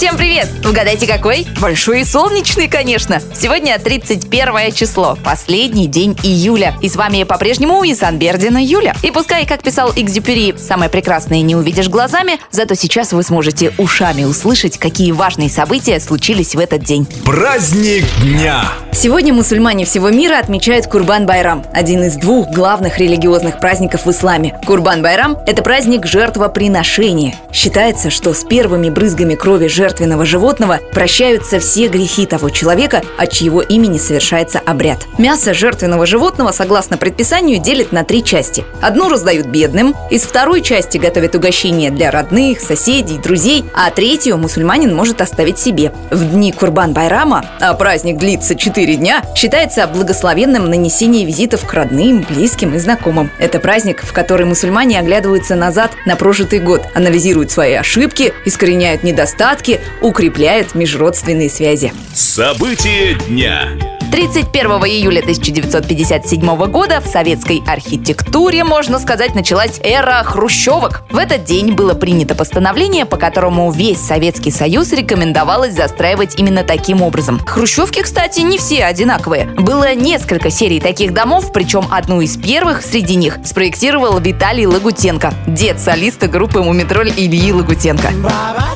Всем привет! Угадайте какой? Большой и солнечный, конечно. Сегодня 31 число, последний день июля. И с вами по-прежнему Исан Бердина Юля. И пускай, как писал Экзюпери, самое прекрасное не увидишь глазами, зато сейчас вы сможете ушами услышать, какие важные события случились в этот день. Праздник дня! Сегодня мусульмане всего мира отмечают Курбан-Байрам, один из двух главных религиозных праздников в исламе. Курбан-Байрам – это праздник жертвоприношения. Считается, что с первыми брызгами крови жертвенного животного прощаются все грехи того человека, от чьего имени совершается обряд. Мясо жертвенного животного, согласно предписанию, делят на три части. Одну раздают бедным, из второй части готовят угощения для родных, соседей, друзей, а третью мусульманин может оставить себе. В дни Курбан-Байрама, а праздник длится 4 дня, считается благословенным нанесение визитов к родным, близким и знакомым. Это праздник, в который мусульмане оглядываются назад на прожитый год, анализируют свои ошибки, искореняют недостатки, укрепляют межродственные связи. События дня. 31 июля 1957 года в советской архитектуре, можно сказать, началась эра хрущевок. В этот день было принято постановление, по которому весь Советский Союз рекомендовалось застраивать именно таким образом. Хрущевки, кстати, не все одинаковые. Было несколько серий таких домов, причем одну из первых среди них спроектировал Виталий Лагутенко, дед солиста группы «Мумитроль» Ильи Лагутенко. Бабац,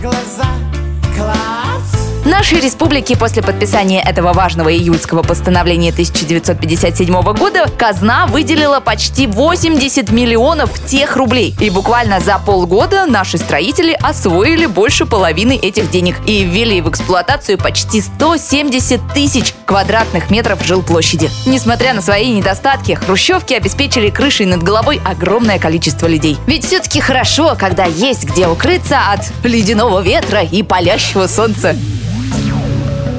глаза, класс. Нашей республике после подписания этого важного июльского постановления 1957 года казна выделила почти 80 миллионов тех рублей. И буквально за полгода наши строители освоили больше половины этих денег и ввели в эксплуатацию почти 170 тысяч квадратных метров жилплощади. Несмотря на свои недостатки, хрущевки обеспечили крышей над головой огромное количество людей. Ведь все-таки хорошо, когда есть где укрыться от ледяного ветра и палящего солнца.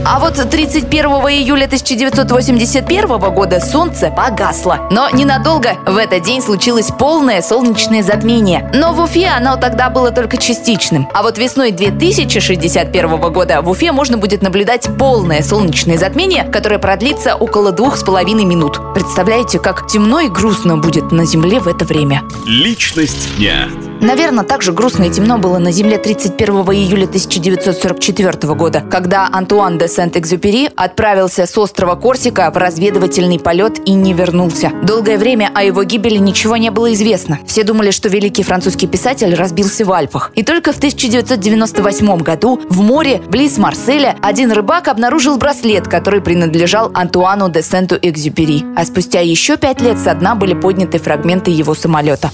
А вот 31 июля 1981 года солнце погасло. Но ненадолго в этот день случилось полное солнечное затмение. Но в Уфе оно тогда было только частичным. А вот весной 2061 года в Уфе можно будет наблюдать полное солнечное затмение, которое продлится около двух с половиной минут. Представляете, как темно и грустно будет на Земле в это время? Личность дня. Наверное, так же грустно и темно было на Земле 31 июля 1944 года, когда Антуан де Сент-Экзюпери отправился с острова Корсика в разведывательный полет и не вернулся. Долгое время о его гибели ничего не было известно. Все думали, что великий французский писатель разбился в Альпах. И только в 1998 году в море близ Марселя один рыбак обнаружил браслет, который принадлежал Антуану де Сенту-Экзюпери. А спустя еще пять лет со дна были подняты фрагменты его самолета.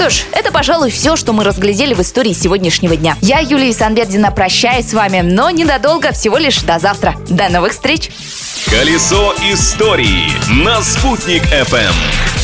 Что ж, это, пожалуй, все, что мы разглядели в истории сегодняшнего дня. Я, Юлия Санбердина, прощаюсь с вами, но ненадолго, всего лишь до завтра. До новых встреч! Колесо истории на «Спутник FM.